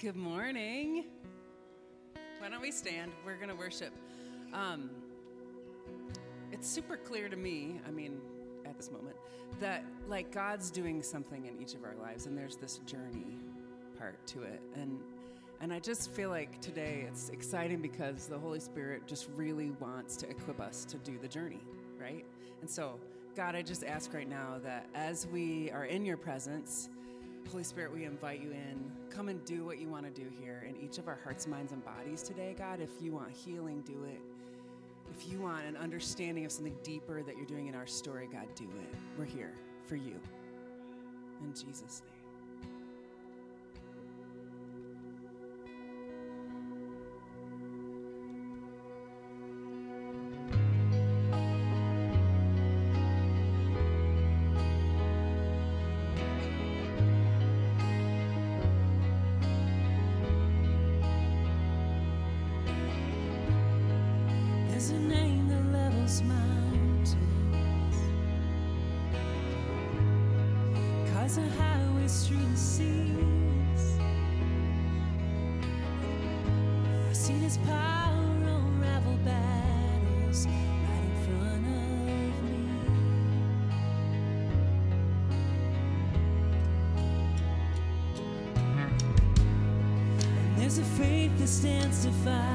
Good morning. Why don't we stand? We're going to worship. Um, it's super clear to me, I mean, at this moment, that like God's doing something in each of our lives, and there's this journey part to it. And and I just feel like today it's exciting because the Holy Spirit just really wants to equip us to do the journey, right? And so, God, I just ask right now that as we are in your presence, Holy Spirit, we invite you in. Come and do what you want to do here in each of our hearts, minds, and bodies today, God. If you want healing, do it. If you want an understanding of something deeper that you're doing in our story, God, do it. We're here for you. In Jesus' name. testify.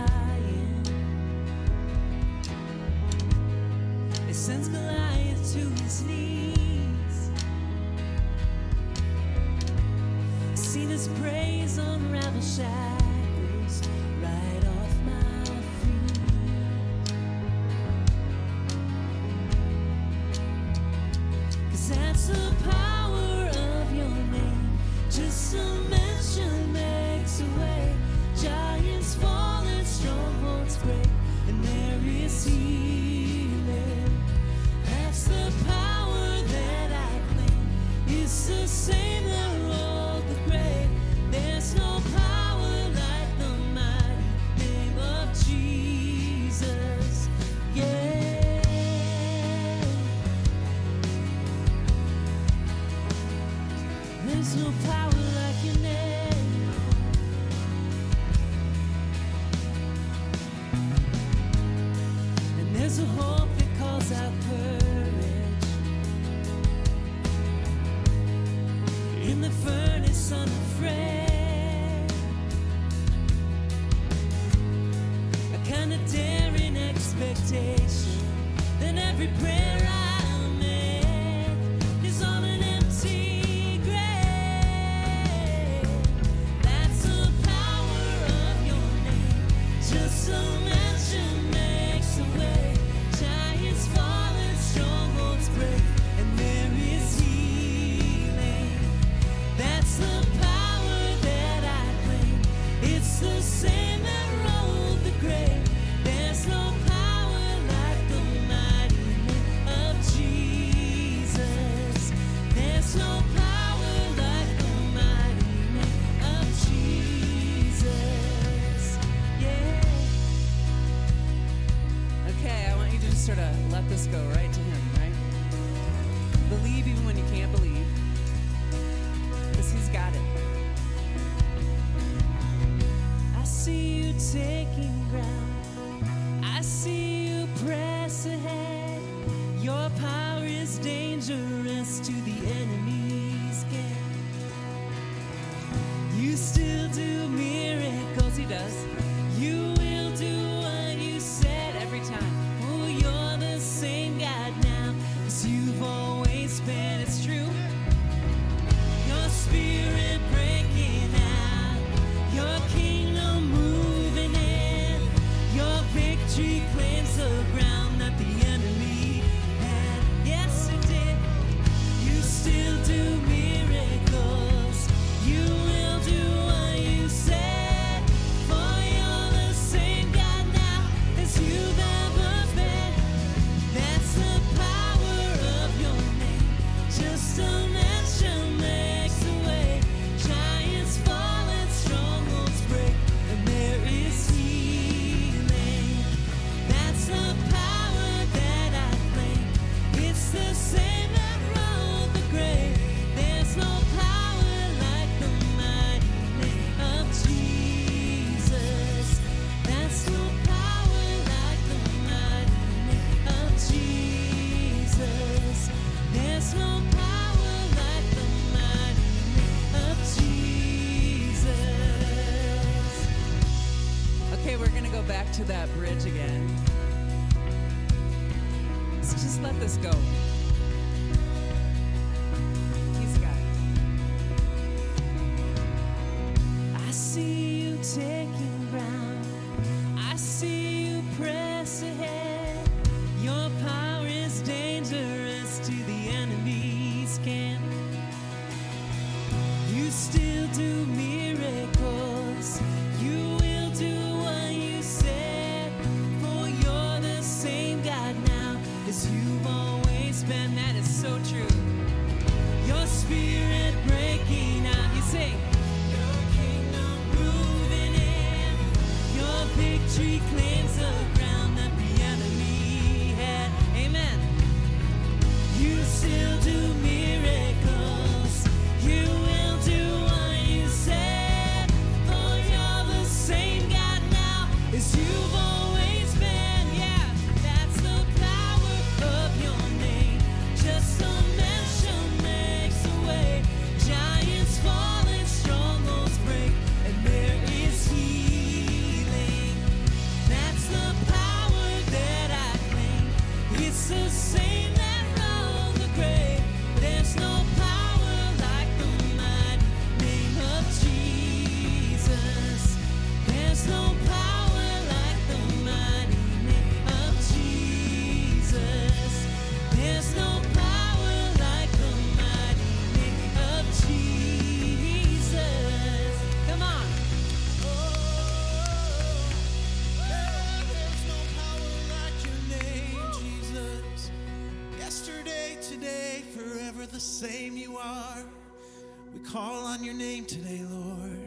today, Lord.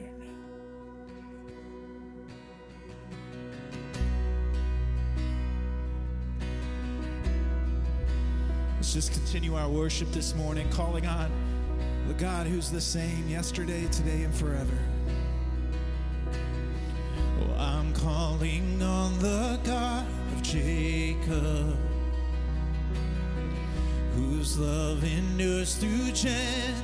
Let's just continue our worship this morning, calling on the God who's the same yesterday, today, and forever. Oh, I'm calling on the God of Jacob, whose love endures through generations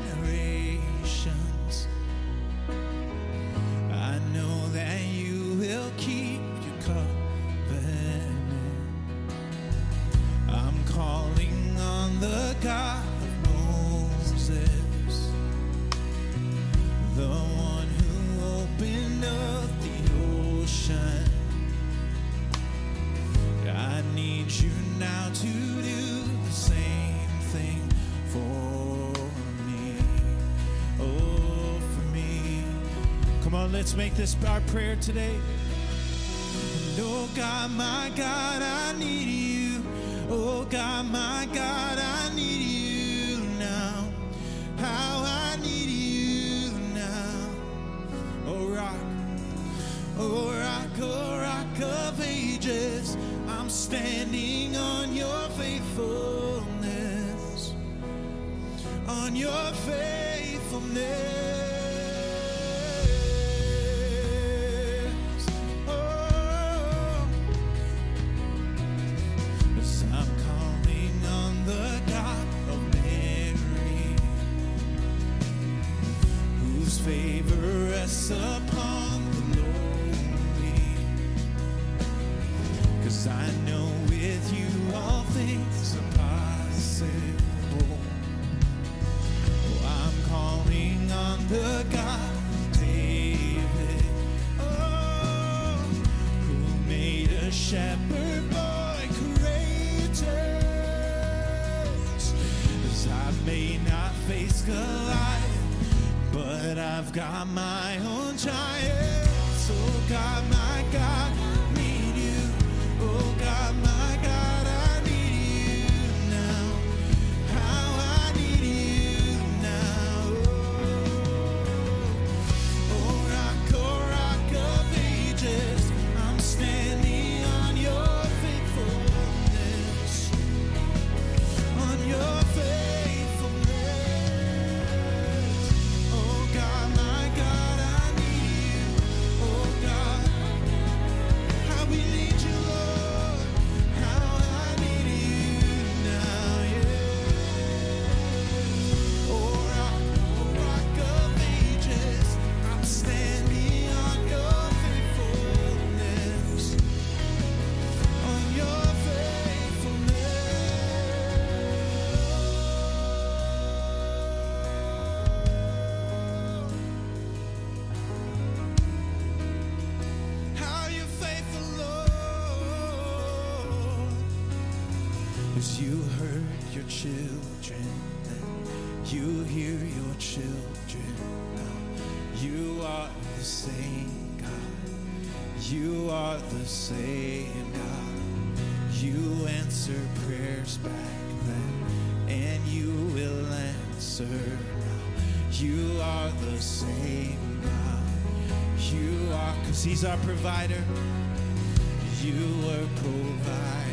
prayer today? is but I've got my own giants. Oh God, my God. same God. You are, because He's our provider. You were provider.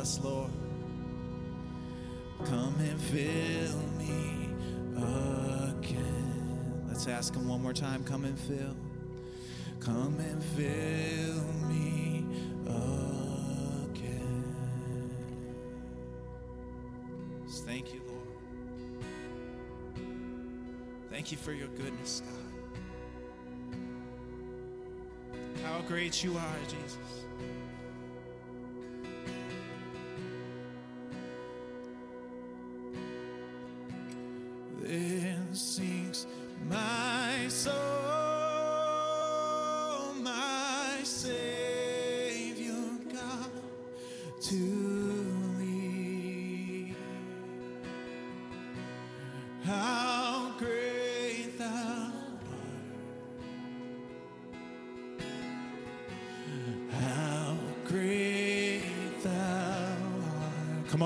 us, Lord. Come and fill me again. Let's ask Him one more time. Come and fill. Come and fill me again. Thank you, Lord. Thank you for your goodness, God. How great you are, Jesus.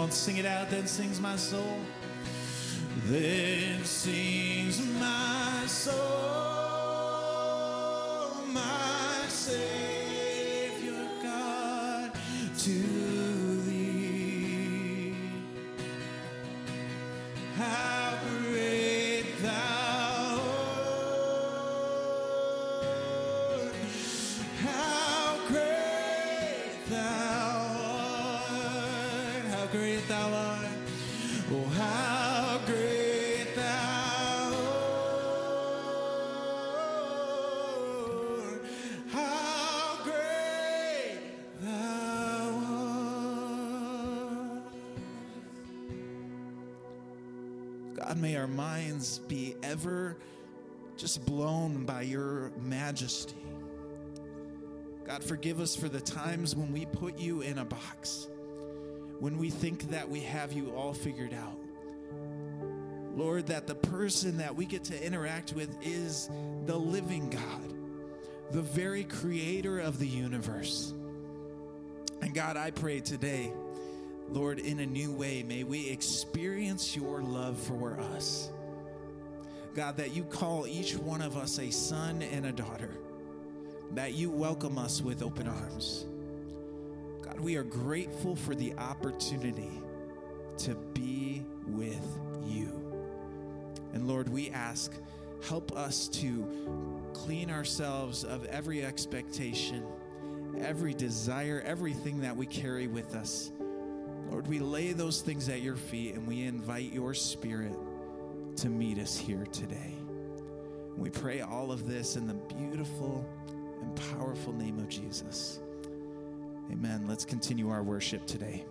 On, sing it out, then sings my soul. Then sings my soul, my Savior God, to thee. How God, may our minds be ever just blown by your majesty. God, forgive us for the times when we put you in a box, when we think that we have you all figured out. Lord, that the person that we get to interact with is the living God, the very creator of the universe. And God, I pray today, Lord, in a new way, may we experience your love for us. God, that you call each one of us a son and a daughter, that you welcome us with open arms. God, we are grateful for the opportunity to be with you. And Lord, we ask, help us to clean ourselves of every expectation, every desire, everything that we carry with us. Lord, we lay those things at your feet and we invite your spirit to meet us here today. We pray all of this in the beautiful and powerful name of Jesus. Amen. Let's continue our worship today.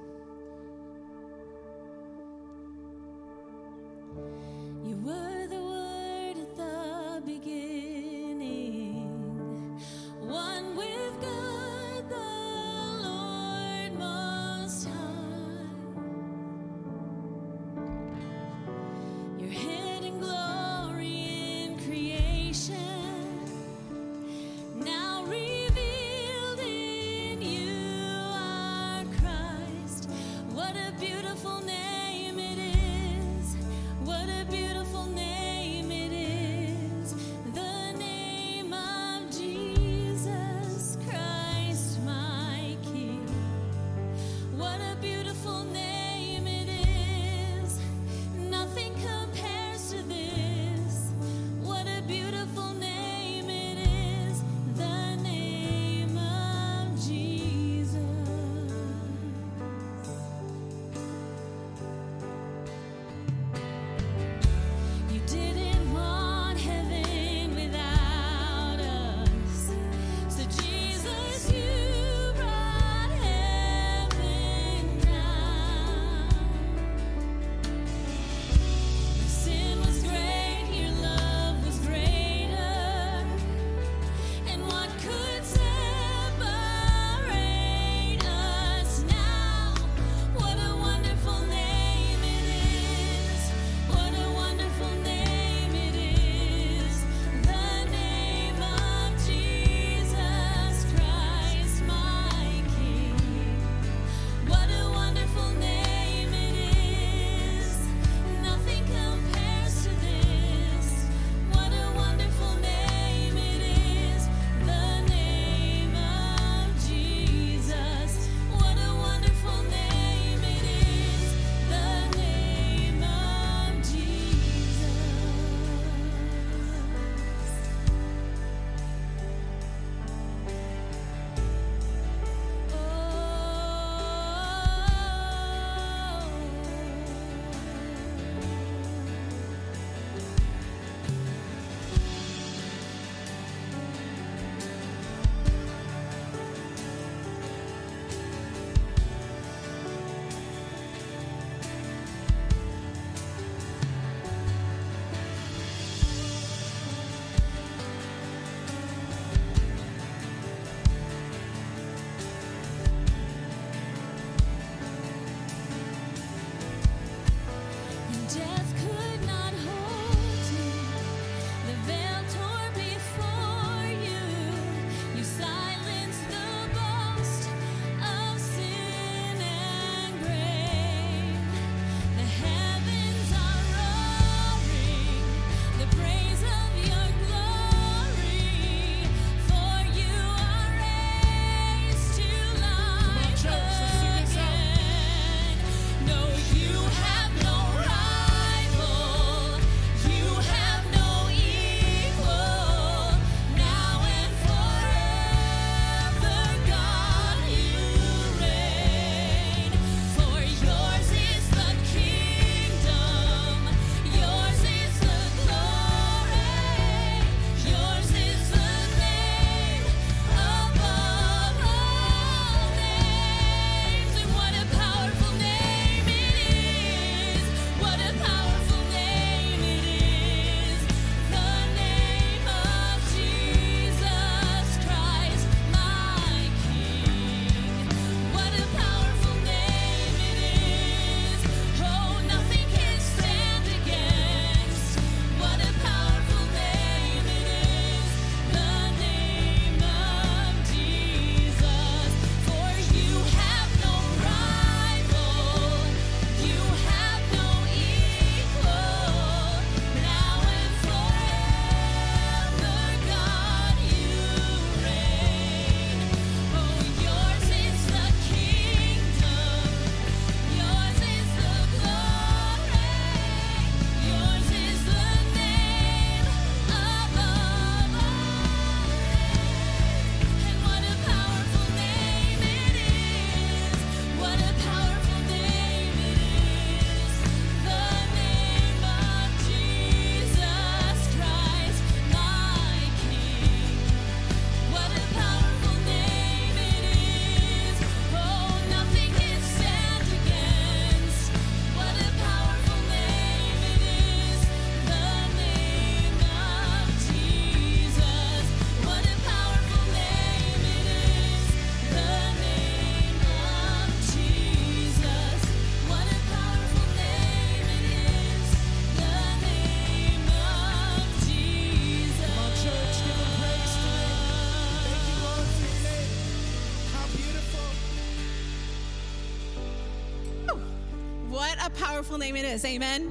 Powerful name it is. Amen.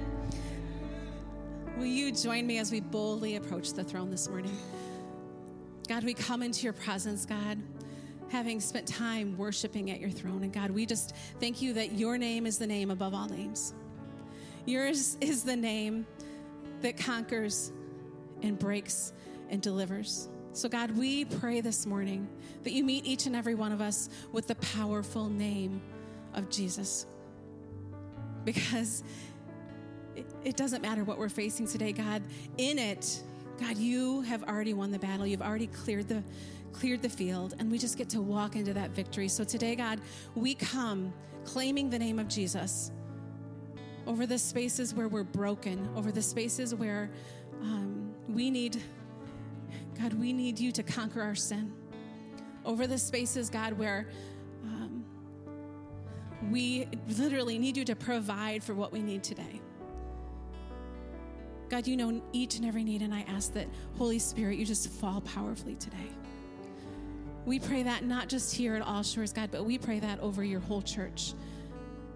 Will you join me as we boldly approach the throne this morning? God, we come into your presence, God, having spent time worshiping at your throne. And God, we just thank you that your name is the name above all names. Yours is the name that conquers and breaks and delivers. So, God, we pray this morning that you meet each and every one of us with the powerful name of Jesus. Because it, it doesn't matter what we're facing today, God, in it, God, you have already won the battle. You've already cleared the cleared the field and we just get to walk into that victory. So today, God, we come claiming the name of Jesus over the spaces where we're broken, over the spaces where um, we need, God, we need you to conquer our sin. Over the spaces, God, where we literally need you to provide for what we need today. God, you know each and every need, and I ask that, Holy Spirit, you just fall powerfully today. We pray that not just here at All Shores, God, but we pray that over your whole church.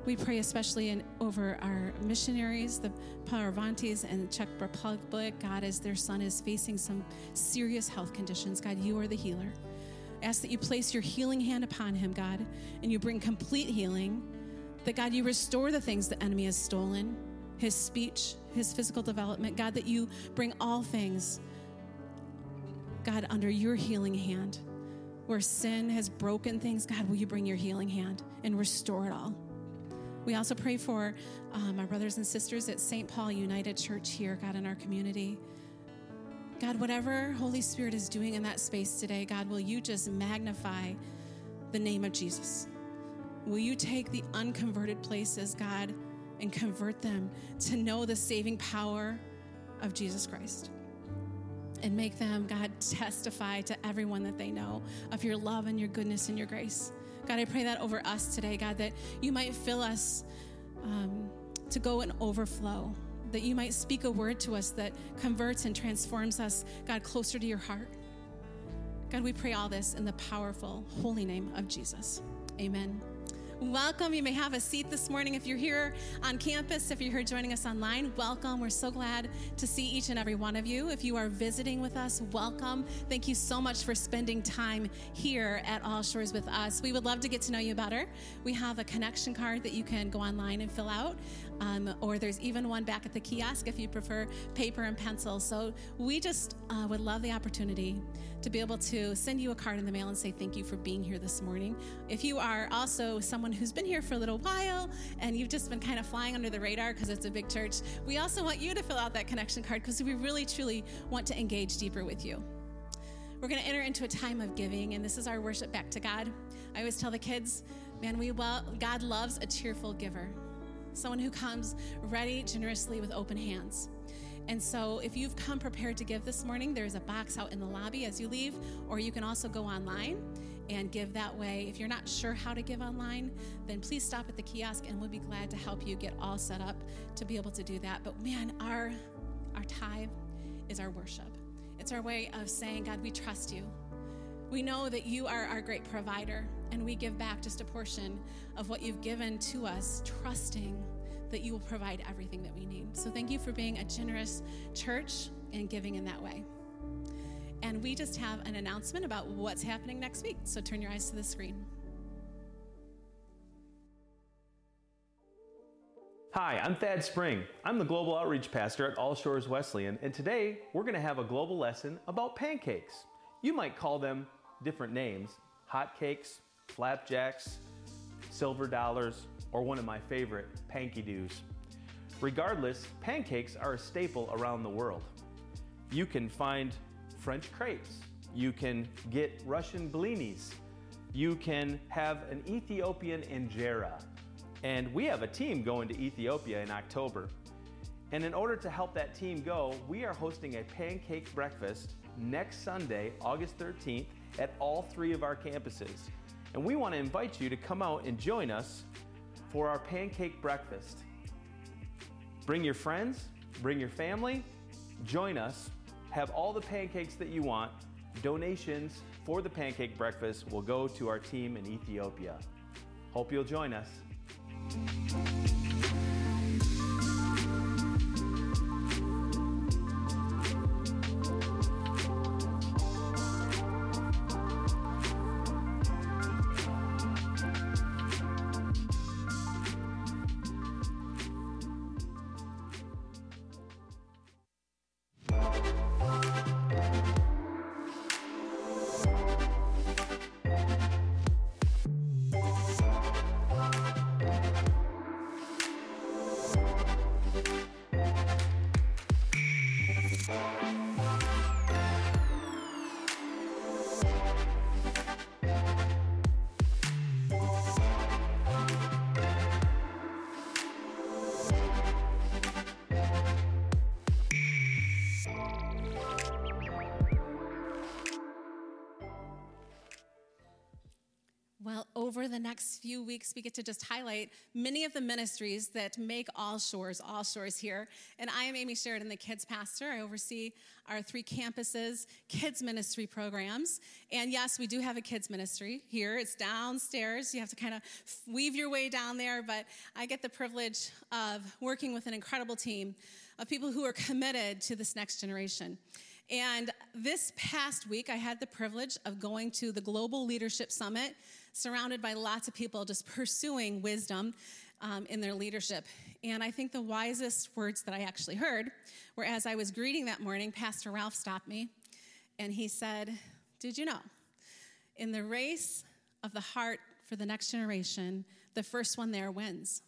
We pray especially in, over our missionaries, the Paravantes and Czech Republic, God, as their son is facing some serious health conditions. God, you are the healer. Ask that you place your healing hand upon him, God, and you bring complete healing. That, God, you restore the things the enemy has stolen his speech, his physical development. God, that you bring all things, God, under your healing hand. Where sin has broken things, God, will you bring your healing hand and restore it all? We also pray for um, our brothers and sisters at St. Paul United Church here, God, in our community. God, whatever Holy Spirit is doing in that space today, God, will you just magnify the name of Jesus? Will you take the unconverted places, God, and convert them to know the saving power of Jesus Christ? And make them, God, testify to everyone that they know of your love and your goodness and your grace. God, I pray that over us today, God, that you might fill us um, to go and overflow, that you might speak a word to us that converts and transforms us, God, closer to your heart. God, we pray all this in the powerful, holy name of Jesus. Amen. Welcome. You may have a seat this morning if you're here on campus. If you're here joining us online, welcome. We're so glad to see each and every one of you. If you are visiting with us, welcome. Thank you so much for spending time here at All Shores with us. We would love to get to know you better. We have a connection card that you can go online and fill out, um, or there's even one back at the kiosk if you prefer paper and pencil. So we just uh, would love the opportunity to be able to send you a card in the mail and say thank you for being here this morning. If you are also someone who's been here for a little while and you've just been kind of flying under the radar because it's a big church, we also want you to fill out that connection card because we really truly want to engage deeper with you. We're going to enter into a time of giving, and this is our worship back to God. I always tell the kids, man, we well, God loves a cheerful giver, someone who comes ready generously with open hands. And so, if you've come prepared to give this morning, there's a box out in the lobby as you leave, or you can also go online and give that way. If you're not sure how to give online, then please stop at the kiosk and we'll be glad to help you get all set up to be able to do that. But man, our our tithe is our worship. It's our way of saying, God, we trust you. We know that you are our great provider, and we give back just a portion of what you've given to us, trusting that you will provide everything that we need. So thank you for being a generous church and giving in that way. And we just have an announcement about what's happening next week. So turn your eyes to the screen. Hi, I'm Thad Spring. I'm the Global Outreach Pastor at All Shores Wesleyan, and today we're going to have a global lesson about pancakes. You might call them different names hot cakes, flapjacks, silver dollars, or one of my favorite, panky doos. Regardless, pancakes are a staple around the world. You can find French crepes, you can get Russian blinis, you can have an Ethiopian injera. And we have a team going to Ethiopia in October. And in order to help that team go, we are hosting a pancake breakfast next Sunday, August 13th, at all three of our campuses. And we want to invite you to come out and join us for our pancake breakfast. Bring your friends, bring your family, join us, have all the pancakes that you want. Donations for the pancake breakfast will go to our team in Ethiopia. Hope you'll join us. Over the next few weeks, we get to just highlight many of the ministries that make All Shores, All Shores here. And I am Amy Sheridan, the kids pastor. I oversee our three campuses, kids ministry programs. And yes, we do have a kids ministry here. It's downstairs. You have to kind of weave your way down there, but I get the privilege of working with an incredible team of people who are committed to this next generation. And this past week, I had the privilege of going to the Global Leadership Summit, surrounded by lots of people just pursuing wisdom um, in their leadership. And I think the wisest words that I actually heard were as I was greeting that morning, Pastor Ralph stopped me and he said, Did you know, in the race of the heart for the next generation, the first one there wins?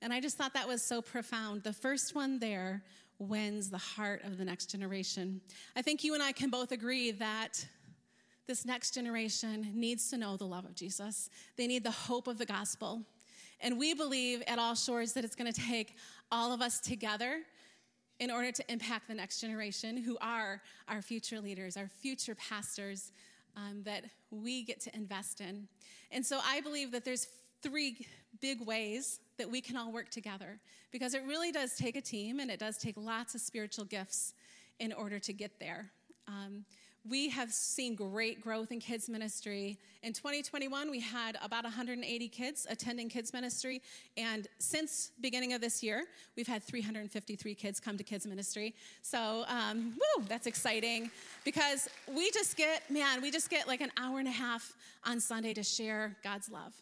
And I just thought that was so profound. The first one there wins the heart of the next generation. I think you and I can both agree that this next generation needs to know the love of Jesus. They need the hope of the gospel. And we believe at All Shores that it's going to take all of us together in order to impact the next generation who are our future leaders, our future pastors um, that we get to invest in. And so I believe that there's three big ways that we can all work together because it really does take a team and it does take lots of spiritual gifts in order to get there. Um, we have seen great growth in kids ministry. In 2021, we had about 180 kids attending kids ministry, and since beginning of this year, we've had 353 kids come to kids ministry. So, um, woo, that's exciting because we just get, man, we just get like an hour and a half on Sunday to share God's love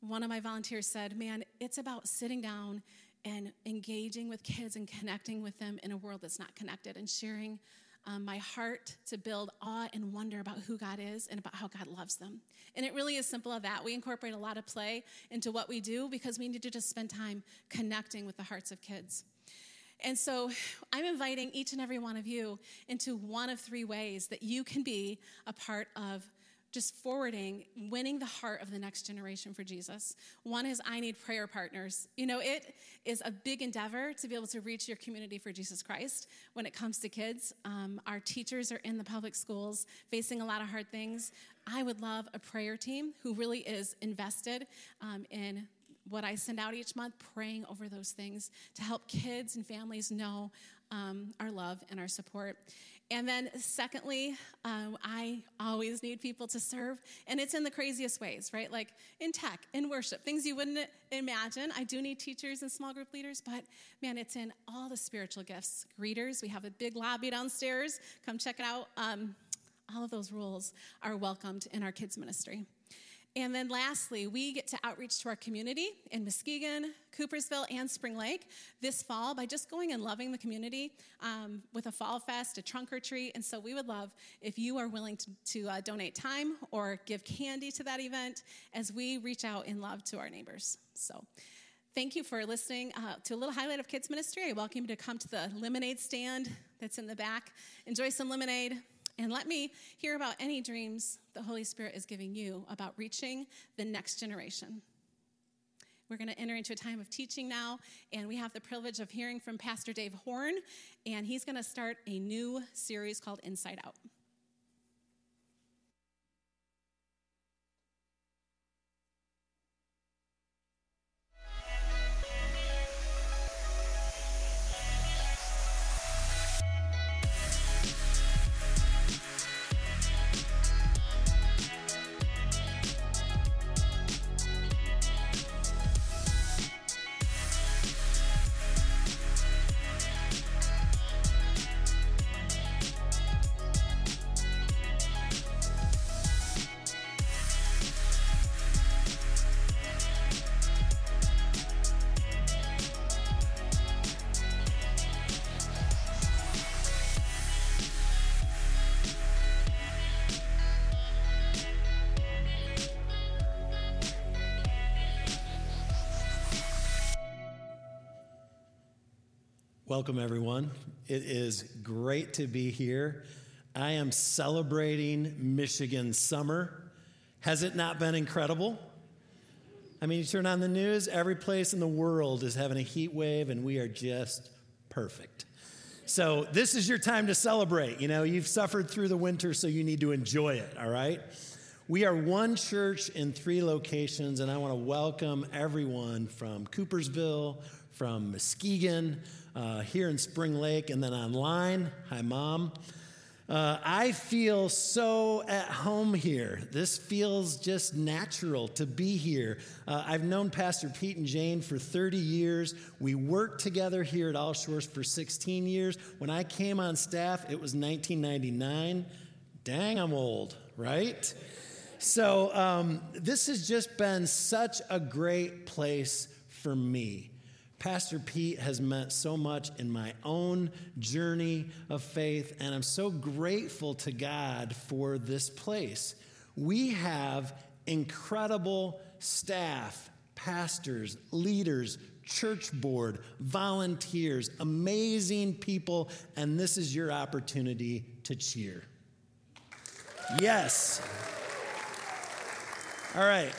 one of my volunteers said, Man, it's about sitting down and engaging with kids and connecting with them in a world that's not connected and sharing um, my heart to build awe and wonder about who God is and about how God loves them. And it really is simple as that. We incorporate a lot of play into what we do because we need to just spend time connecting with the hearts of kids. And so I'm inviting each and every one of you into one of three ways that you can be a part of just forwarding, winning the heart of the next generation for Jesus. One is I need prayer partners. You know, it is a big endeavor to be able to reach your community for Jesus Christ when it comes to kids. Um, our teachers are in the public schools facing a lot of hard things. I would love a prayer team who really is invested um, in what I send out each month, praying over those things to help kids and families know um, our love and our support. And then, secondly, um, I always need people to serve, and it's in the craziest ways, right? Like in tech, in worship, things you wouldn't imagine. I do need teachers and small group leaders, but man, it's in all the spiritual gifts. Greeters, we have a big lobby downstairs. Come check it out. Um, all of those roles are welcomed in our kids' ministry. And then lastly, we get to outreach to our community in Muskegon, Coopersville, and Spring Lake this fall by just going and loving the community um, with a fall fest, a trunk or treat. And so we would love if you are willing to, to uh, donate time or give candy to that event as we reach out in love to our neighbors. So thank you for listening uh, to a little highlight of kids ministry. I welcome you to come to the lemonade stand that's in the back. Enjoy some lemonade. And let me hear about any dreams the Holy Spirit is giving you about reaching the next generation. We're going to enter into a time of teaching now, and we have the privilege of hearing from Pastor Dave Horne, and he's going to start a new series called Inside Out. Welcome, everyone. It is great to be here. I am celebrating Michigan summer. Has it not been incredible? I mean, you turn on the news, every place in the world is having a heat wave, and we are just perfect. So, this is your time to celebrate. You know, you've suffered through the winter, so you need to enjoy it, all right? We are one church in three locations, and I want to welcome everyone from Coopersville, from Muskegon, uh, here in Spring Lake, and then online. Hi, Mom. Uh, I feel so at home here. This feels just natural to be here. Uh, I've known Pastor Pete and Jane for 30 years. We worked together here at All Shores for 16 years. When I came on staff, it was 1999. Dang, I'm old, right? So, um, this has just been such a great place for me. Pastor Pete has meant so much in my own journey of faith, and I'm so grateful to God for this place. We have incredible staff, pastors, leaders, church board, volunteers, amazing people, and this is your opportunity to cheer. Yes. All right.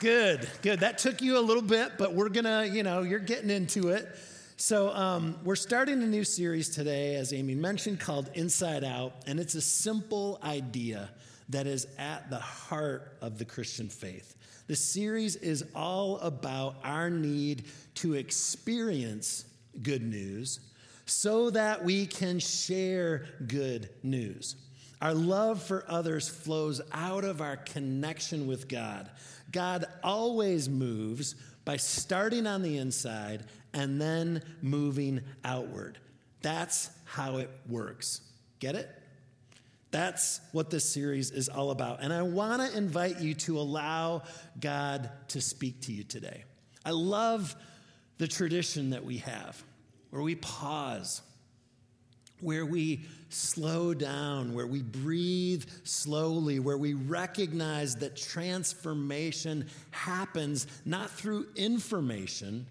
Good, good. That took you a little bit, but we're gonna, you know, you're getting into it. So, um, we're starting a new series today, as Amy mentioned, called Inside Out, and it's a simple idea that is at the heart of the Christian faith. The series is all about our need to experience good news so that we can share good news. Our love for others flows out of our connection with God. God always moves by starting on the inside and then moving outward. That's how it works. Get it? That's what this series is all about. And I want to invite you to allow God to speak to you today. I love the tradition that we have where we pause, where we slow down, where we breathe slowly, where we recognize that transformation happens not through information,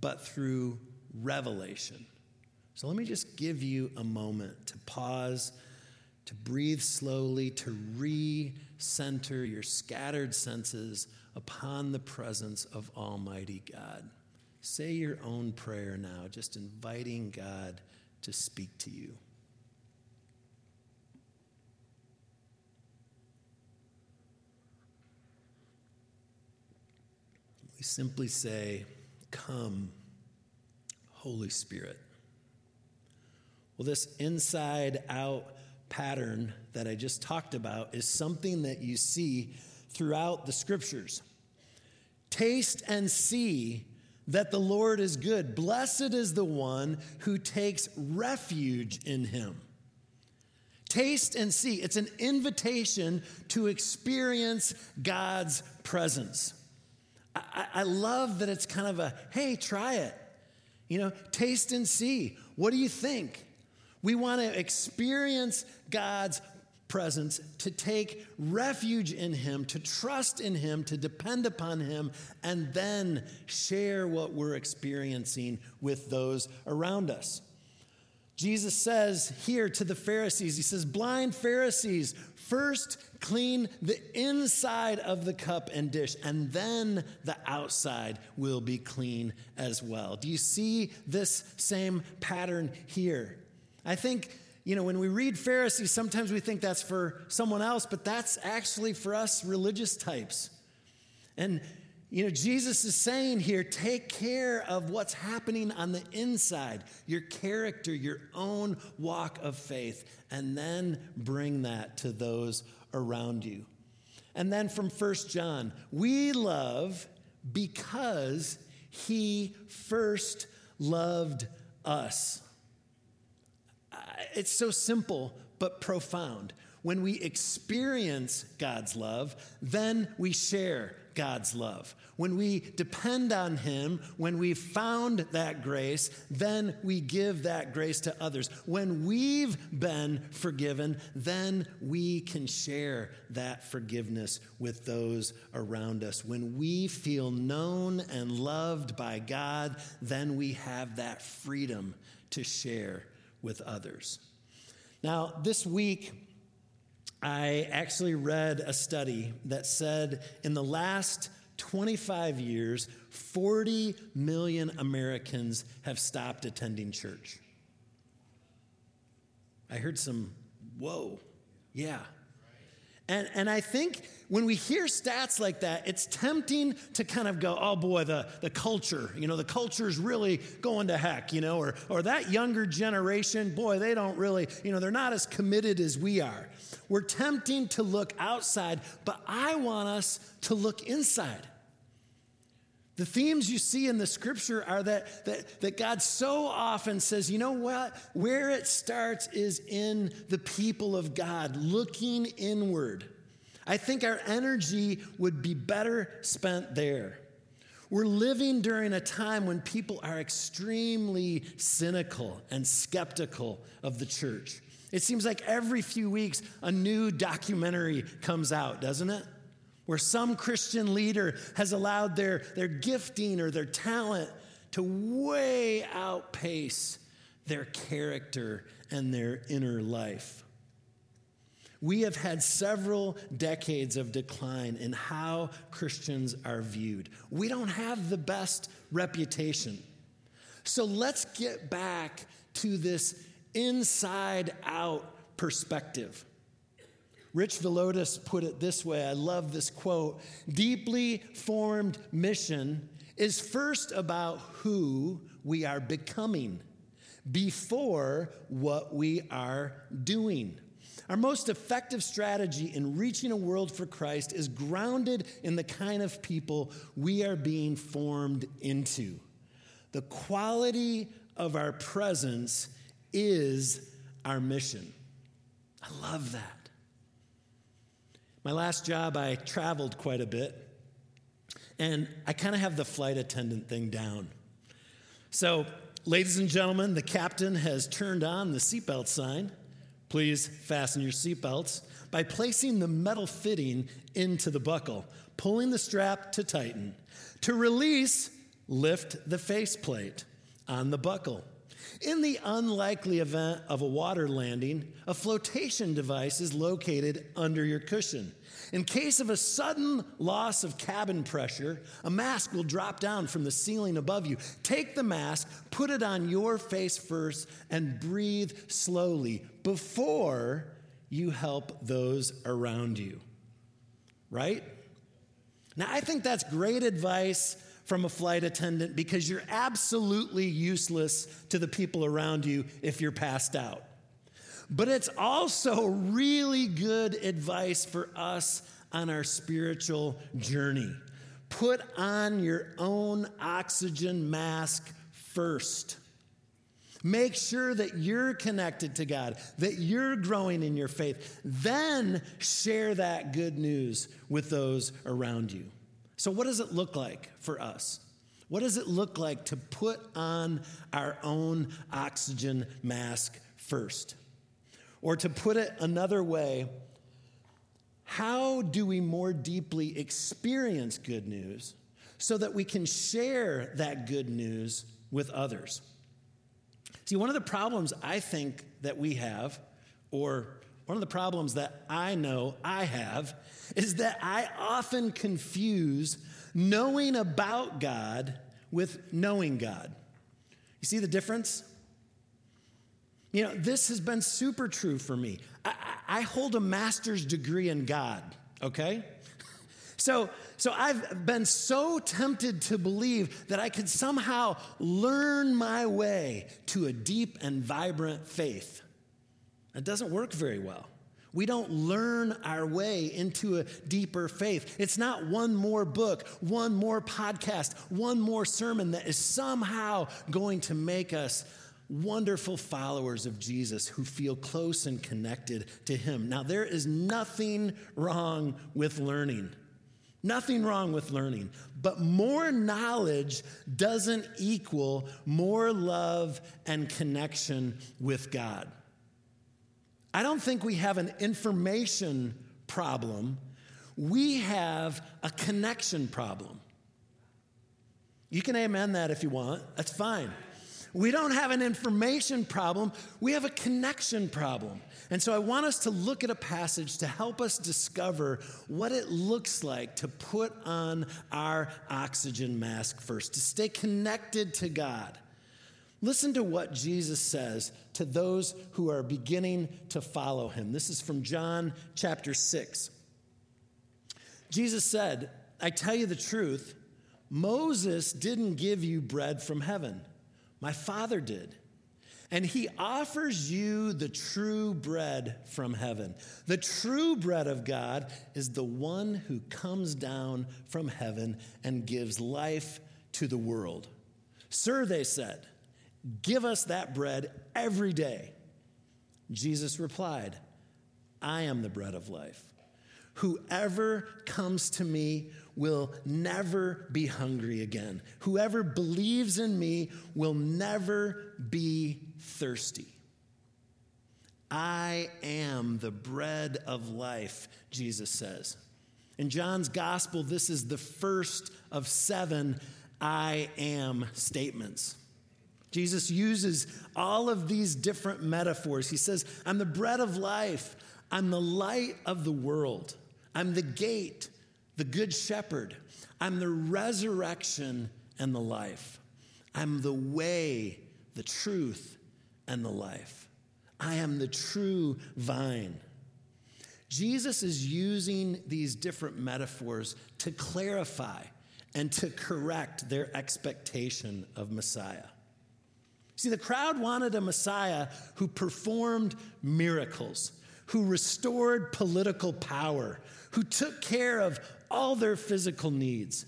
but through revelation. So let me just give you a moment to pause, to breathe slowly, to re-center your scattered senses upon the presence of Almighty God. Say your own prayer now, just inviting God to speak to you. We simply say, Come, Holy Spirit. Well, this inside out pattern that I just talked about is something that you see throughout the scriptures. Taste and see that the Lord is good. Blessed is the one who takes refuge in him. Taste and see. It's an invitation to experience God's presence. I, I, love that it's kind of a hey, try it. You know, taste and see. What do you think? We want to experience God's presence, to take refuge in Him, to trust in Him, to depend upon Him, and then share what we're experiencing with those around us. Jesus says here to the Pharisees, He says, Blind Pharisees, first clean the inside of the cup and dish, and then the outside will be clean as well. Do you see this same pattern here? I think you know, when we read Pharisees, sometimes we think that's for someone else, but that's actually for us religious types. And, you know, Jesus is saying here take care of what's happening on the inside, your character, your own walk of faith, and then bring that to those around you. And then from First John, we love because he first loved us it's so simple but profound. When we experience God's love, then we share God's love. When we depend on Him, when we've found that grace, then we give that grace to others. When we've been forgiven, then we can share that forgiveness with those around us. When we feel known and loved by God, then we have that freedom to share with others. Now, this week, I actually read a study that said in the last 25 years, 40 million Americans have stopped attending church. I heard some, whoa, yeah. And, and I think when we hear stats like that, it's tempting to kind of go, oh boy, the, the culture, you know, the culture is really going to heck, you know, or, or that younger generation, boy, they don't really, you know, they're not as committed as we are. We're tempting to look outside, but I want us to look inside. The themes you see in the scripture are that, that, that God so often says, you know what? Where it starts is in the people of God, looking inward. I think our energy would be better spent there. We're living during a time when people are extremely cynical and skeptical of the church. It seems like every few weeks a new documentary comes out, doesn't it? Where some Christian leader has allowed their, their gifting or their talent to way outpace their character and their inner life. We have had several decades of decline in how Christians are viewed. We don't have the best reputation. So let's get back to this inside out perspective. Rich Villodas put it this way I love this quote deeply formed mission is first about who we are becoming before what we are doing. Our most effective strategy in reaching a world for Christ is grounded in the kind of people we are being formed into. The quality of our presence is our mission. I love that. My last job, I traveled quite a bit, and I kind of have the flight attendant thing down. So, ladies and gentlemen, the captain has turned on the seatbelt sign. Please fasten your seatbelts by placing the metal fitting into the buckle, pulling the strap to tighten. To release, lift the faceplate on the buckle. In the unlikely event of a water landing, a flotation device is located under your cushion. In case of a sudden loss of cabin pressure, a mask will drop down from the ceiling above you. Take the mask, put it on your face first, and breathe slowly before you help those around you. Right? Now, I think that's great advice from a flight attendant because you're absolutely useless to the people around you if you're passed out. But it's also really good advice for us on our spiritual journey. Put on your own oxygen mask first. Make sure that you're connected to God, that you're growing in your faith. Then share that good news with those around you. So, what does it look like for us? What does it look like to put on our own oxygen mask first? Or to put it another way, how do we more deeply experience good news so that we can share that good news with others? See, one of the problems I think that we have, or one of the problems that I know I have, is that I often confuse knowing about God with knowing God. You see the difference? You know, this has been super true for me. I, I hold a master's degree in God, okay? So, so I've been so tempted to believe that I could somehow learn my way to a deep and vibrant faith. It doesn't work very well. We don't learn our way into a deeper faith. It's not one more book, one more podcast, one more sermon that is somehow going to make us wonderful followers of Jesus who feel close and connected to Him. Now, there is nothing wrong with learning. Nothing wrong with learning, but more knowledge doesn't equal more love and connection with God. I don't think we have an information problem, we have a connection problem. You can amen that if you want, that's fine. We don't have an information problem, we have a connection problem. And so I want us to look at a passage to help us discover what it looks like to put on our oxygen mask first, to stay connected to God. Listen to what Jesus says to those who are beginning to follow him. This is from John chapter 6. Jesus said, I tell you the truth, Moses didn't give you bread from heaven. My Father did. And he offers you the true bread from heaven. The true bread of God is the one who comes down from heaven and gives life to the world. Sir, they said, give us that bread every day. Jesus replied, I am the bread of life. Whoever comes to me will never be hungry again. Whoever believes in me will never be thirsty. I am the bread of life, Jesus says. In John's gospel, this is the first of seven I am statements. Jesus uses all of these different metaphors. He says, I'm the bread of life, I'm the light of the world, I'm the gate, the good shepherd, I'm the resurrection and the life, I'm the way, the truth, and the life. I am the true vine. Jesus is using these different metaphors to clarify and to correct their expectation of Messiah. See, the crowd wanted a Messiah who performed miracles, who restored political power, who took care of all their physical needs.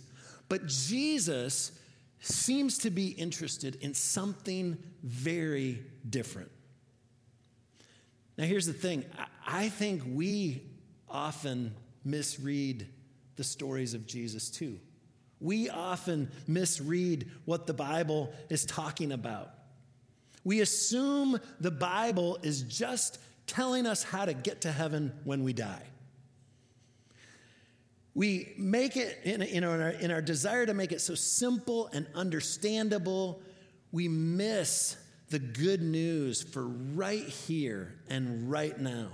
But Jesus seems to be interested in something very different. Now, here's the thing I think we often misread the stories of Jesus too. We often misread what the Bible is talking about. We assume the Bible is just telling us how to get to heaven when we die. We make it, in, in, our, in our desire to make it so simple and understandable, we miss the good news for right here and right now.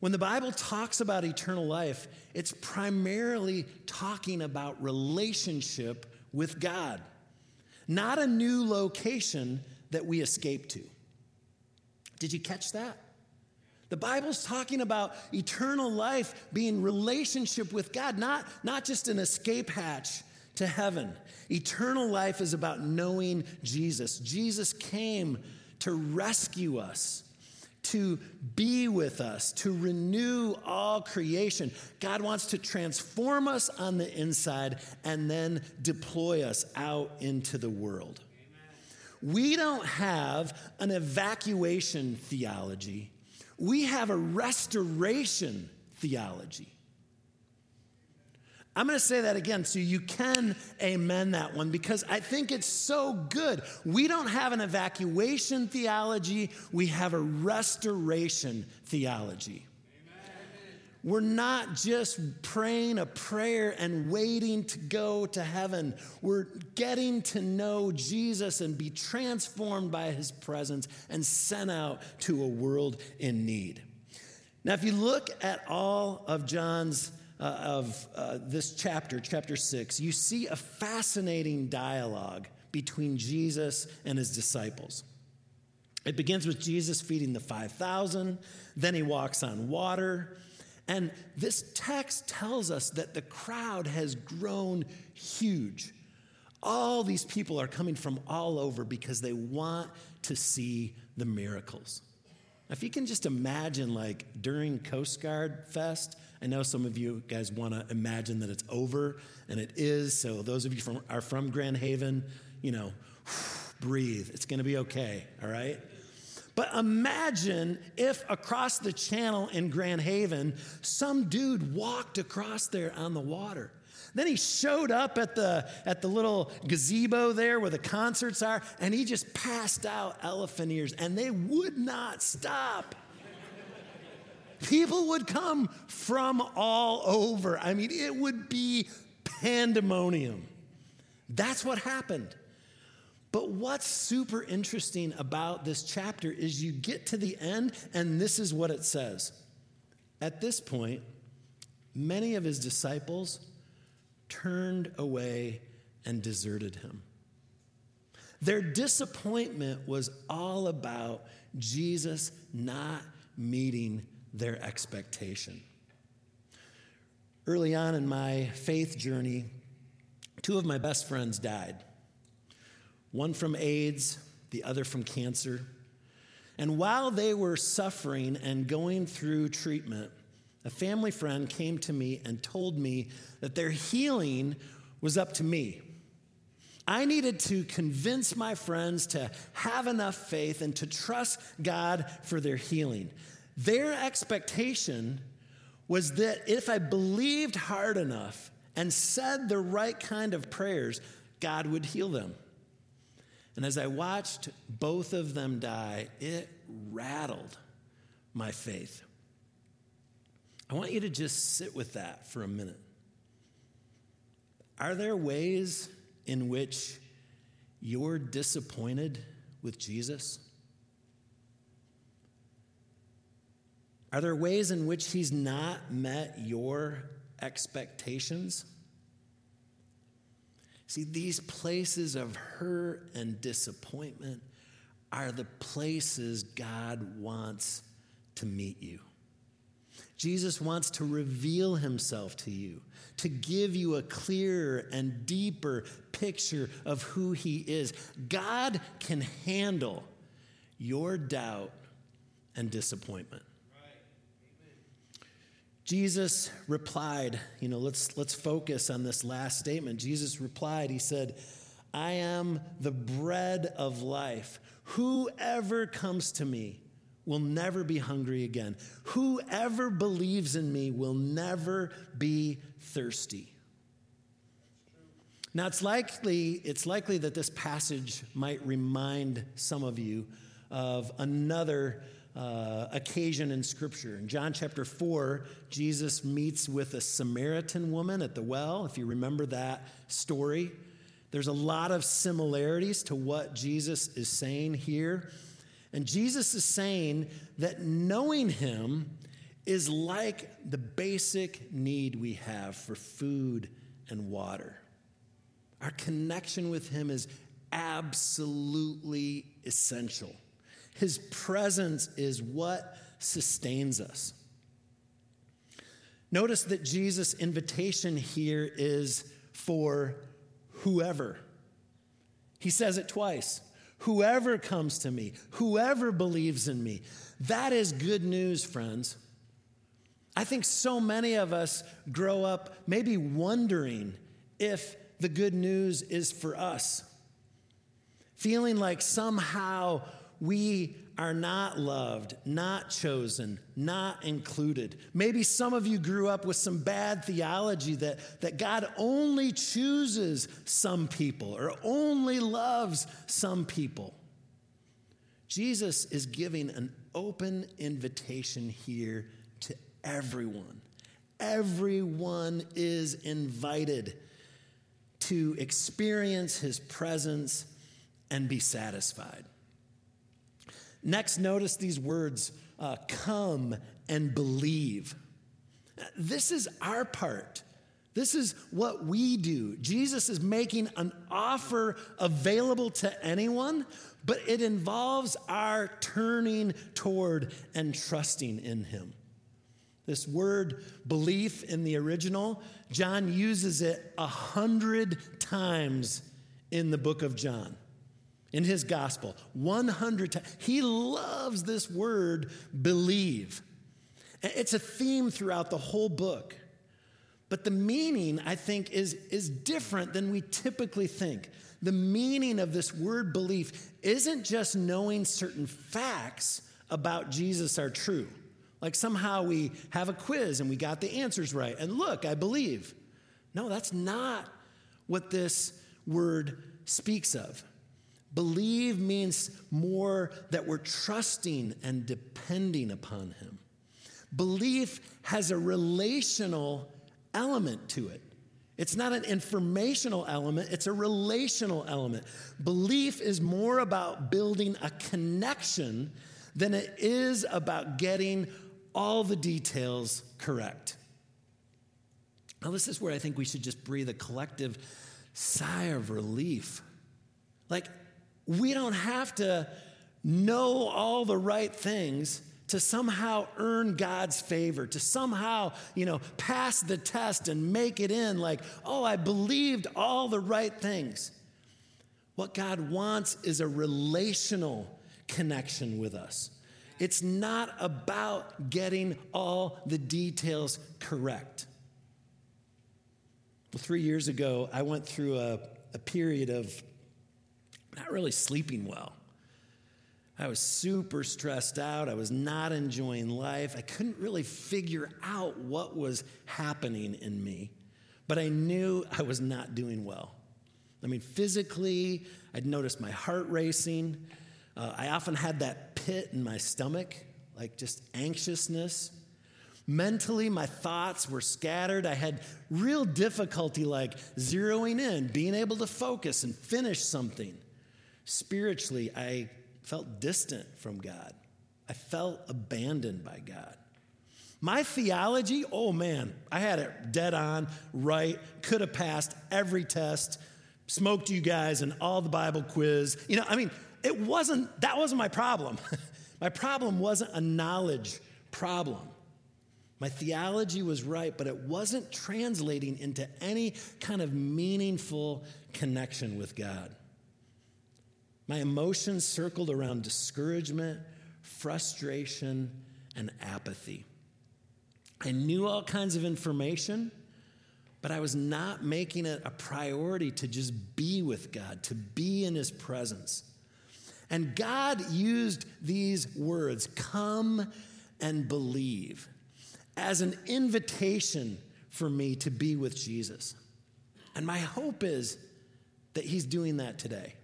When the Bible talks about eternal life, it's primarily talking about relationship with God, not a new location that we escape to. Did you catch that? The Bible's talking about eternal life being relationship with God, not, not just an escape hatch to heaven. Eternal life is about knowing Jesus. Jesus came to rescue us, to be with us, to renew all creation. God wants to transform us on the inside and then deploy us out into the world. We don't have an evacuation theology we have a restoration theology. I'm going to say that again so you can amen that one because I think it's so good. We don't have an evacuation theology, we have a restoration theology. We're not just praying a prayer and waiting to go to heaven. We're getting to know Jesus and be transformed by his presence and sent out to a world in need. Now, if you look at all of John's uh, of uh, this chapter, chapter six, you see a fascinating dialogue between Jesus and his disciples. It begins with Jesus feeding the 5,000, then he walks on water. And this text tells us that the crowd has grown huge. All these people are coming from all over because they want to see the miracles. If you can just imagine, like during Coast Guard Fest, I know some of you guys want to imagine that it's over, and it is. So, those of you from, are from Grand Haven, you know, breathe. It's going to be okay, all right? But imagine if across the channel in Grand Haven, some dude walked across there on the water. Then he showed up at the, at the little gazebo there where the concerts are, and he just passed out elephant ears, and they would not stop. People would come from all over. I mean, it would be pandemonium. That's what happened. But what's super interesting about this chapter is you get to the end, and this is what it says. At this point, many of his disciples turned away and deserted him. Their disappointment was all about Jesus not meeting their expectation. early on in my faith journey, two of my best friends died one from AIDS, the other from cancer. And while they were suffering and going through treatment, a family friend came to me and told me that their healing was up to me. I needed to convince my friends to have enough faith and to trust God for their healing. Their expectation was that if I believed hard enough and said the right kind of prayers, God would heal them. And as I watched both of them die, it rattled my faith. I want you to just sit with that for a minute. Are there ways in which you're disappointed with Jesus? Are there ways in which he's not met your expectations? See, these places of hurt and disappointment are the places God wants to meet you. Jesus wants to reveal himself to you, to give you a clearer and deeper picture of who he is. God can handle your doubt and disappointment. Jesus replied, you know, let's, let's focus on this last statement. Jesus replied, He said, I am the bread of life. Whoever comes to me will never be hungry again. Whoever believes in me will never be thirsty. Now it's likely it's likely that this passage might remind some of you of another uh, occasion in Scripture. In John chapter 4, Jesus meets with a Samaritan woman at the well, if you remember that story. There's a lot of similarities to what Jesus is saying here. And Jesus is saying that knowing Him is like the basic need we have for food and water. Our connection with Him is absolutely essential. His presence is what sustains us. Notice that Jesus' invitation here is for whoever. He says it twice whoever comes to me, whoever believes in me. That is good news, friends. I think so many of us grow up maybe wondering if the good news is for us, feeling like somehow we are not loved, not chosen, not included. Maybe some of you grew up with some bad theology that, that God only chooses some people or only loves some people. Jesus is giving an open invitation here to everyone. Everyone is invited to experience his presence and be satisfied. Next, notice these words uh, come and believe. This is our part. This is what we do. Jesus is making an offer available to anyone, but it involves our turning toward and trusting in Him. This word belief in the original, John uses it a hundred times in the book of John in his gospel 100 times. He loves this word believe. It's a theme throughout the whole book. But the meaning, I think, is, is different than we typically think. The meaning of this word belief isn't just knowing certain facts about Jesus are true. Like somehow we have a quiz and we got the answers right. And look, I believe. No, that's not what this word speaks of. Believe means more that we're trusting and depending upon Him. Belief has a relational element to it. It's not an informational element, it's a relational element. Belief is more about building a connection than it is about getting all the details correct. Now, this is where I think we should just breathe a collective sigh of relief. Like, we don't have to know all the right things to somehow earn God's favor, to somehow, you know, pass the test and make it in like, oh, I believed all the right things. What God wants is a relational connection with us. It's not about getting all the details correct. Well, three years ago, I went through a, a period of not really sleeping well. I was super stressed out. I was not enjoying life. I couldn't really figure out what was happening in me, but I knew I was not doing well. I mean, physically, I'd noticed my heart racing. Uh, I often had that pit in my stomach, like just anxiousness. Mentally, my thoughts were scattered. I had real difficulty, like zeroing in, being able to focus and finish something. Spiritually, I felt distant from God. I felt abandoned by God. My theology, oh man, I had it dead on, right, could have passed every test, smoked you guys and all the Bible quiz. You know, I mean, it wasn't, that wasn't my problem. my problem wasn't a knowledge problem. My theology was right, but it wasn't translating into any kind of meaningful connection with God. My emotions circled around discouragement, frustration, and apathy. I knew all kinds of information, but I was not making it a priority to just be with God, to be in His presence. And God used these words, come and believe, as an invitation for me to be with Jesus. And my hope is that He's doing that today.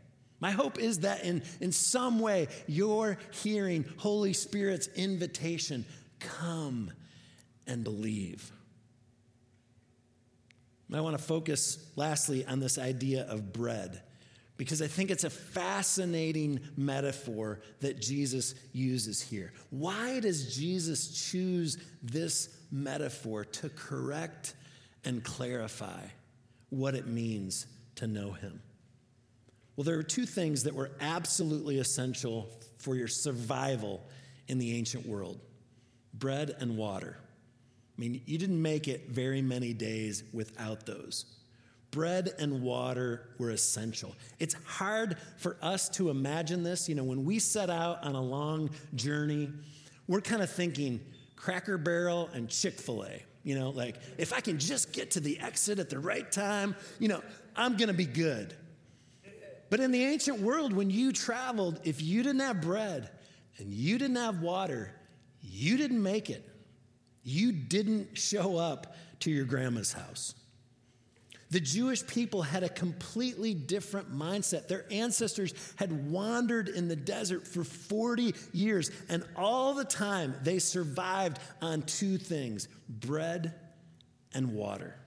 My hope is that in, in some way you're hearing Holy Spirit's invitation come and believe. I want to focus lastly on this idea of bread because I think it's a fascinating metaphor that Jesus uses here. Why does Jesus choose this metaphor to correct and clarify what it means to know Him? Well, there are two things that were absolutely essential for your survival in the ancient world bread and water. I mean, you didn't make it very many days without those. Bread and water were essential. It's hard for us to imagine this. You know, when we set out on a long journey, we're kind of thinking Cracker Barrel and Chick fil A. You know, like if I can just get to the exit at the right time, you know, I'm going to be good. But in the ancient world, when you traveled, if you didn't have bread and you didn't have water, you didn't make it. You didn't show up to your grandma's house. The Jewish people had a completely different mindset. Their ancestors had wandered in the desert for 40 years, and all the time they survived on two things bread and water.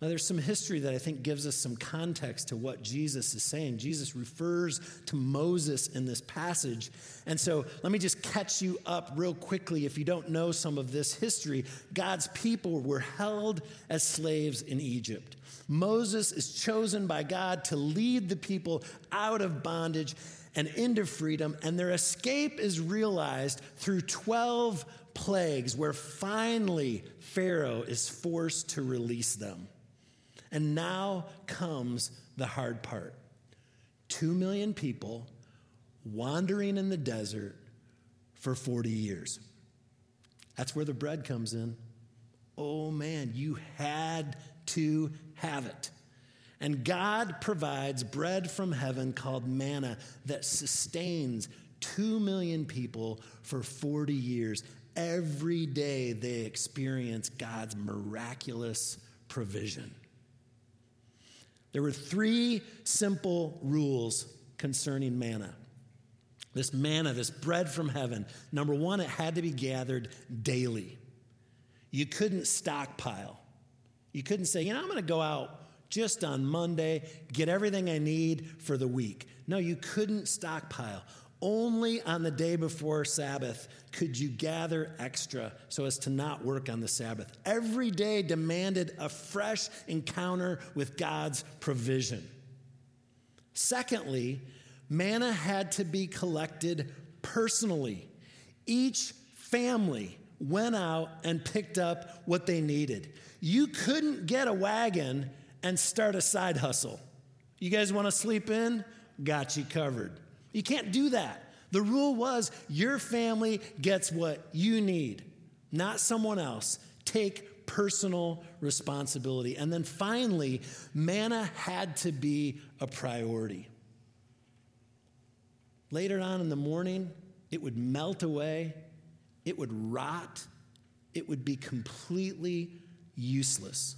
Now, there's some history that I think gives us some context to what Jesus is saying. Jesus refers to Moses in this passage. And so let me just catch you up real quickly if you don't know some of this history. God's people were held as slaves in Egypt. Moses is chosen by God to lead the people out of bondage and into freedom, and their escape is realized through 12 plagues, where finally Pharaoh is forced to release them. And now comes the hard part two million people wandering in the desert for 40 years. That's where the bread comes in. Oh man, you had to have it. And God provides bread from heaven called manna that sustains 2 million people for 40 years. Every day they experience God's miraculous provision. There were three simple rules concerning manna. This manna, this bread from heaven, number one, it had to be gathered daily. You couldn't stockpile. You couldn't say, you know, I'm going to go out just on Monday, get everything I need for the week. No, you couldn't stockpile. Only on the day before Sabbath could you gather extra so as to not work on the Sabbath. Every day demanded a fresh encounter with God's provision. Secondly, manna had to be collected personally. Each family went out and picked up what they needed. You couldn't get a wagon and start a side hustle. You guys want to sleep in? Got you covered. You can't do that. The rule was your family gets what you need, not someone else. Take personal responsibility. And then finally, manna had to be a priority. Later on in the morning, it would melt away, it would rot, it would be completely useless.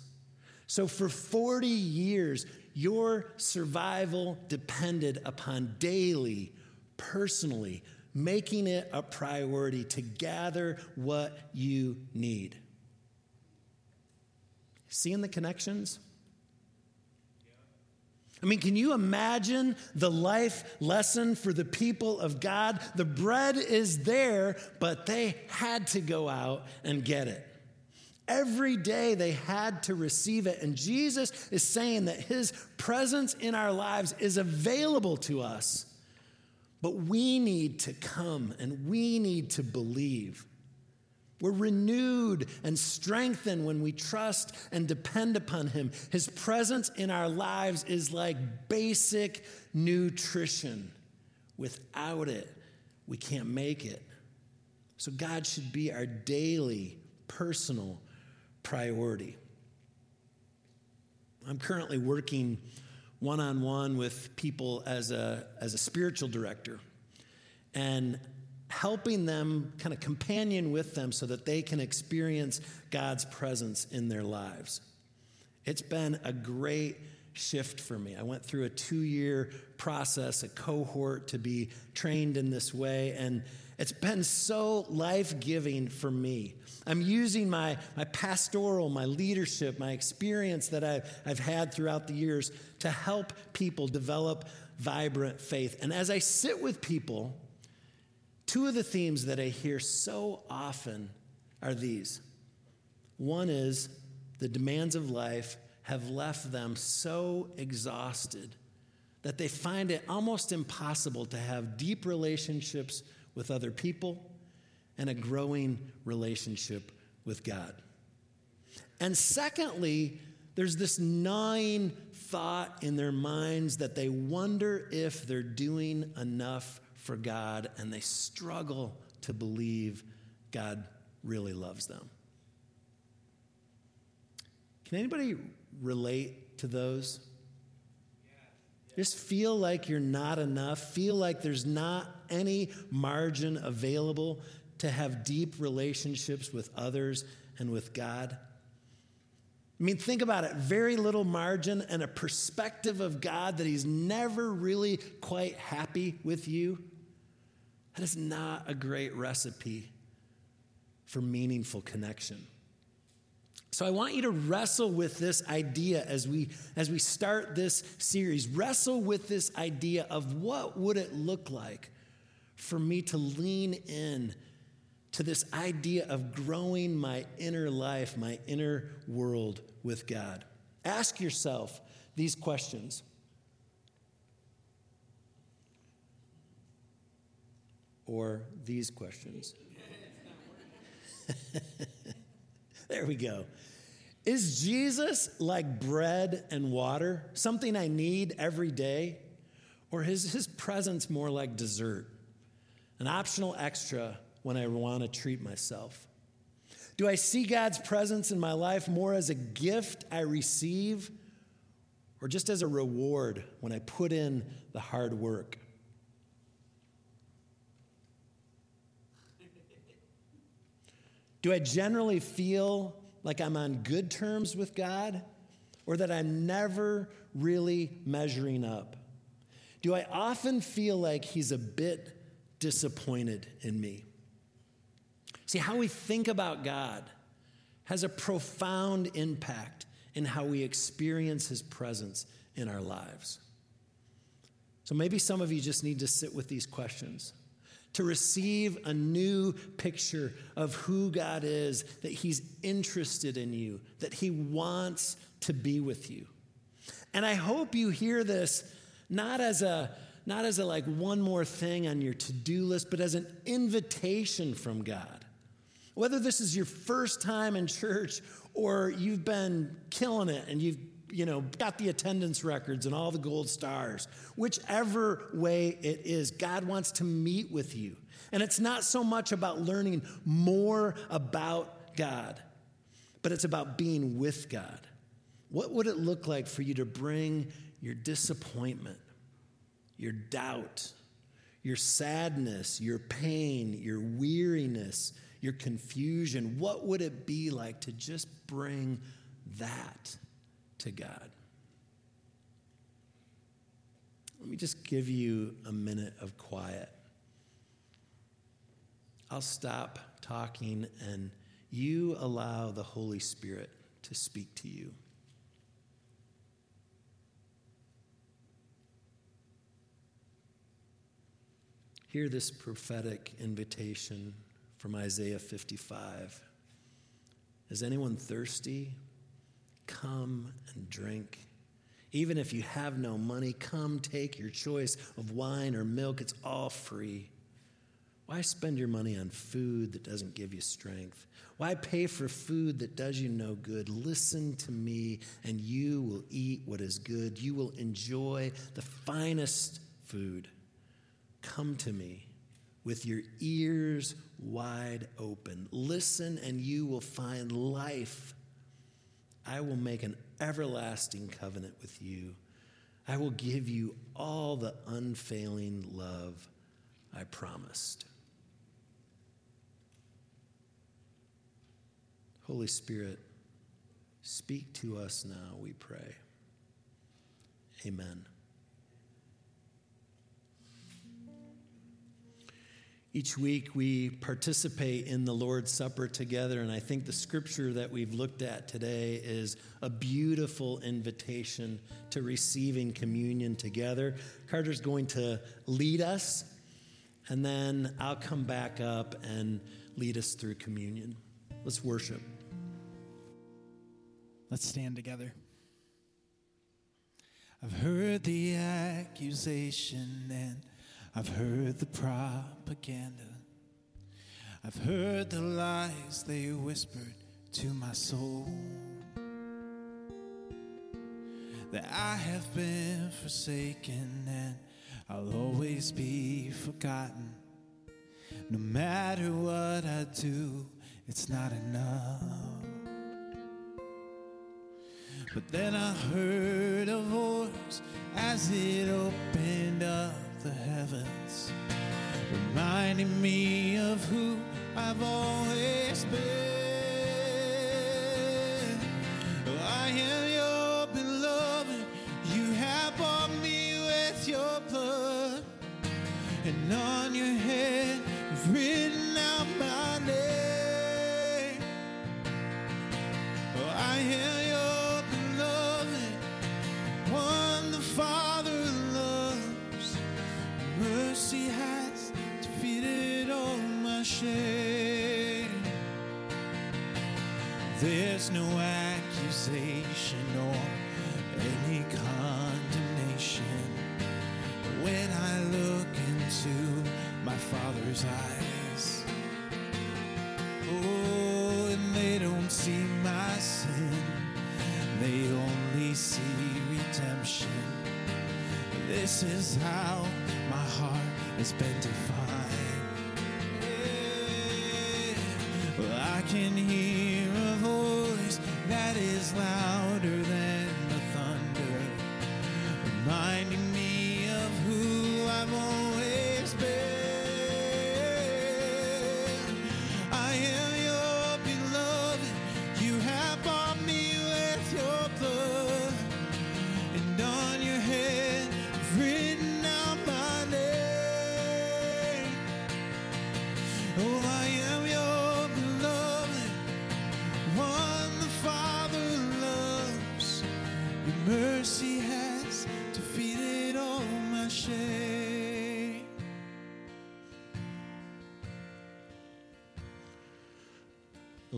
So, for 40 years, your survival depended upon daily, personally, making it a priority to gather what you need. Seeing the connections? I mean, can you imagine the life lesson for the people of God? The bread is there, but they had to go out and get it. Every day they had to receive it. And Jesus is saying that his presence in our lives is available to us. But we need to come and we need to believe. We're renewed and strengthened when we trust and depend upon Him. His presence in our lives is like basic nutrition. Without it, we can't make it. So, God should be our daily, personal priority. I'm currently working one on one with people as a, as a spiritual director. And helping them, kind of companion with them so that they can experience God's presence in their lives. It's been a great shift for me. I went through a two year process, a cohort to be trained in this way, and it's been so life giving for me. I'm using my, my pastoral, my leadership, my experience that I've, I've had throughout the years to help people develop vibrant faith. And as I sit with people, Two of the themes that I hear so often are these. One is the demands of life have left them so exhausted that they find it almost impossible to have deep relationships with other people and a growing relationship with God. And secondly, there's this gnawing thought in their minds that they wonder if they're doing enough for God and they struggle to believe God really loves them. Can anybody relate to those? Just feel like you're not enough, feel like there's not any margin available to have deep relationships with others and with God. I mean, think about it very little margin and a perspective of God that He's never really quite happy with you. That is not a great recipe for meaningful connection. So I want you to wrestle with this idea as we as we start this series. Wrestle with this idea of what would it look like for me to lean in to this idea of growing my inner life, my inner world with God. Ask yourself these questions. or these questions? there we go. Is Jesus like bread and water, something I need every day? Or is his presence more like dessert, an optional extra when I want to treat myself? Do I see God's presence in my life more as a gift I receive or just as a reward when I put in the hard work? Do I generally feel like I'm on good terms with God or that I'm never really measuring up? Do I often feel like He's a bit disappointed in me? See, how we think about God has a profound impact in how we experience His presence in our lives. So maybe some of you just need to sit with these questions to receive a new picture of who God is, that He's interested in you, that He wants to be with you. And I hope you hear this not as a not as a like one more thing on your to-do list, but as an invitation from God. Whether this is your first time in church or you've been killing it and you've you know got the attendance records and all the gold stars, whichever way it is, God wants to meet with you. And it's not so much about learning more about God, but it's about being with God. What would it look like for you to bring your disappointment, your doubt, your sadness, your pain, your weariness, your confusion? What would it be like to just bring that to God? Let me just give you a minute of quiet. I'll stop talking and you allow the Holy Spirit to speak to you. Hear this prophetic invitation from Isaiah 55. Is anyone thirsty? Come and drink. Even if you have no money, come take your choice of wine or milk. It's all free. Why spend your money on food that doesn't give you strength? Why pay for food that does you no good? Listen to me, and you will eat what is good. You will enjoy the finest food. Come to me with your ears wide open. Listen, and you will find life. I will make an everlasting covenant with you. I will give you all the unfailing love I promised. Holy Spirit, speak to us now, we pray. Amen. Each week we participate in the Lord's Supper together, and I think the scripture that we've looked at today is a beautiful invitation to receiving communion together. Carter's going to lead us, and then I'll come back up and lead us through communion. Let's worship. Let's stand together. I've heard the accusation and I've heard the propaganda. I've heard the lies they whispered to my soul. That I have been forsaken and I'll always be forgotten. No matter what I do, it's not enough. But then I heard a voice as it opened up the heavens, reminding me of who I've always been. I am your beloved, you have bought me with your blood, and on your head you've written There's no accusation or any condemnation when I look into my Father's eyes. Oh, and they don't see my sin, they only see redemption. This is how my heart has been defined. Yeah. Well, I can hear that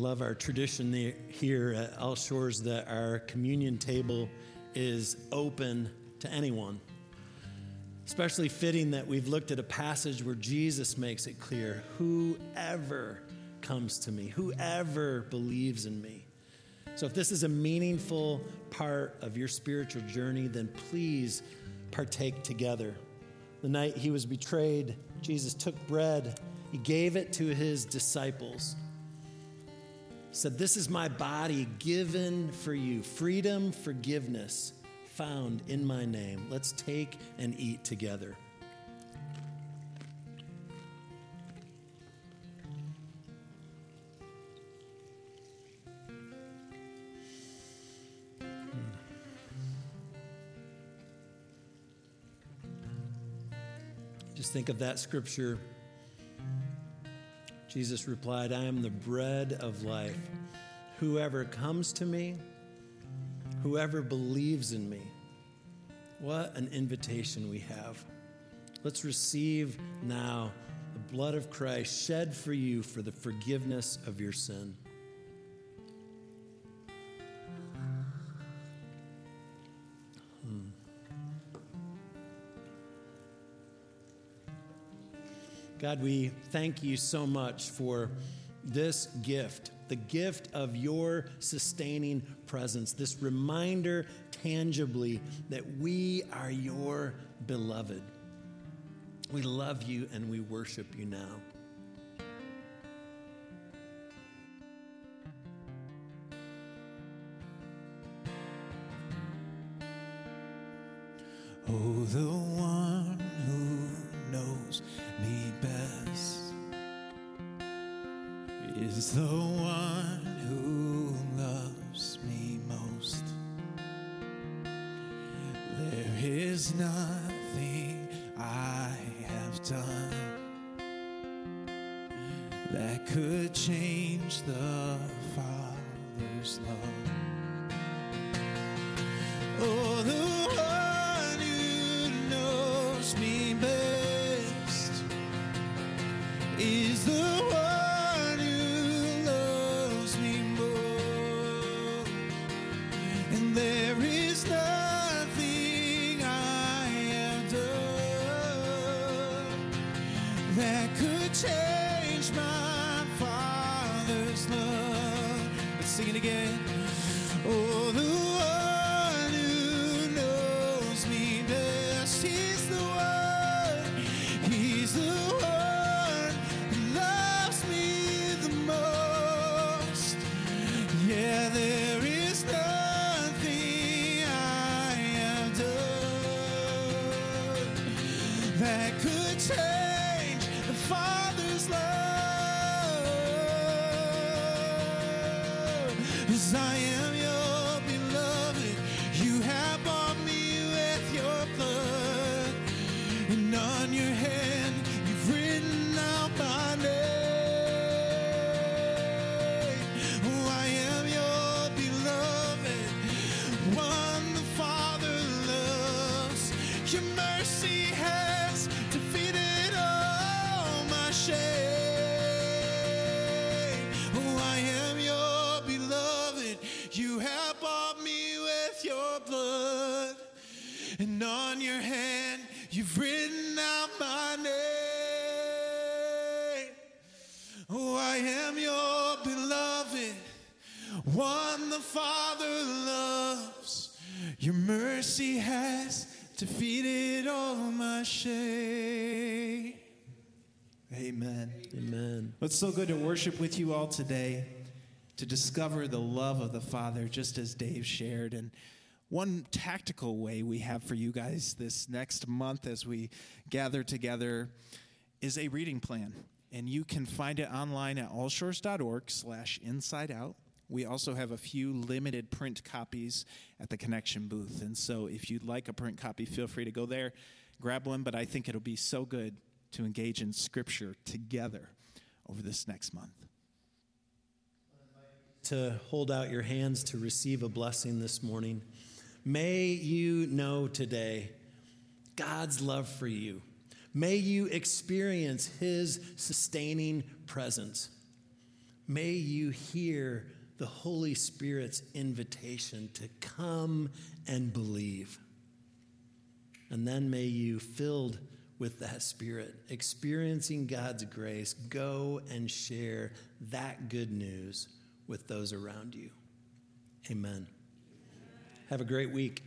Love our tradition here at All Shores that our communion table is open to anyone. Especially fitting that we've looked at a passage where Jesus makes it clear whoever comes to me, whoever believes in me. So, if this is a meaningful part of your spiritual journey, then please partake together. The night he was betrayed, Jesus took bread, he gave it to his disciples. Said, This is my body given for you. Freedom, forgiveness found in my name. Let's take and eat together. Just think of that scripture. Jesus replied, I am the bread of life. Whoever comes to me, whoever believes in me. What an invitation we have. Let's receive now the blood of Christ shed for you for the forgiveness of your sin. God, we thank you so much for this gift, the gift of your sustaining presence, this reminder tangibly that we are your beloved. We love you and we worship you now. Oh, the could change the Father's love. 'Cause I am defeated all my shame. Amen. Amen. It's so good to worship with you all today, to discover the love of the Father, just as Dave shared. And one tactical way we have for you guys this next month as we gather together is a reading plan. And you can find it online at allshores.org slash inside out. We also have a few limited print copies at the connection booth. And so if you'd like a print copy, feel free to go there, grab one. But I think it'll be so good to engage in scripture together over this next month. To hold out your hands to receive a blessing this morning. May you know today God's love for you. May you experience His sustaining presence. May you hear the Holy Spirit's invitation to come and believe. And then may you, filled with that Spirit, experiencing God's grace, go and share that good news with those around you. Amen. Have a great week.